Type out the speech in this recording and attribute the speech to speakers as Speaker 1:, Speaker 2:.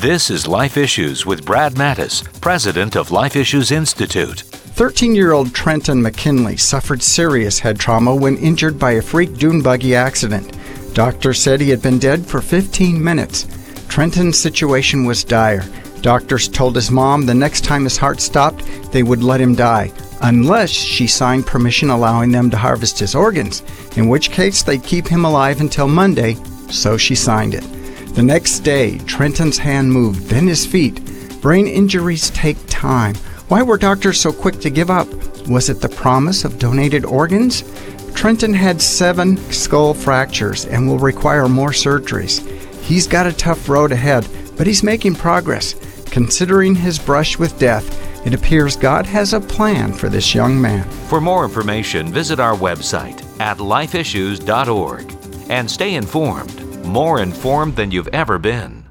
Speaker 1: This is Life Issues with Brad Mattes, president of Life Issues Institute.
Speaker 2: 13 year old Trenton McKinley suffered serious head trauma when injured by a freak dune buggy accident. Doctors said he had been dead for 15 minutes. Trenton's situation was dire. Doctors told his mom the next time his heart stopped, they would let him die, unless she signed permission allowing them to harvest his organs, in which case they'd keep him alive until Monday, so she signed it. The next day, Trenton's hand moved, then his feet. Brain injuries take time. Why were doctors so quick to give up? Was it the promise of donated organs? Trenton had seven skull fractures and will require more surgeries. He's got a tough road ahead, but he's making progress. Considering his brush with death, it appears God has a plan for this young man.
Speaker 1: For more information, visit our website at lifeissues.org and stay informed, more informed than you've ever been.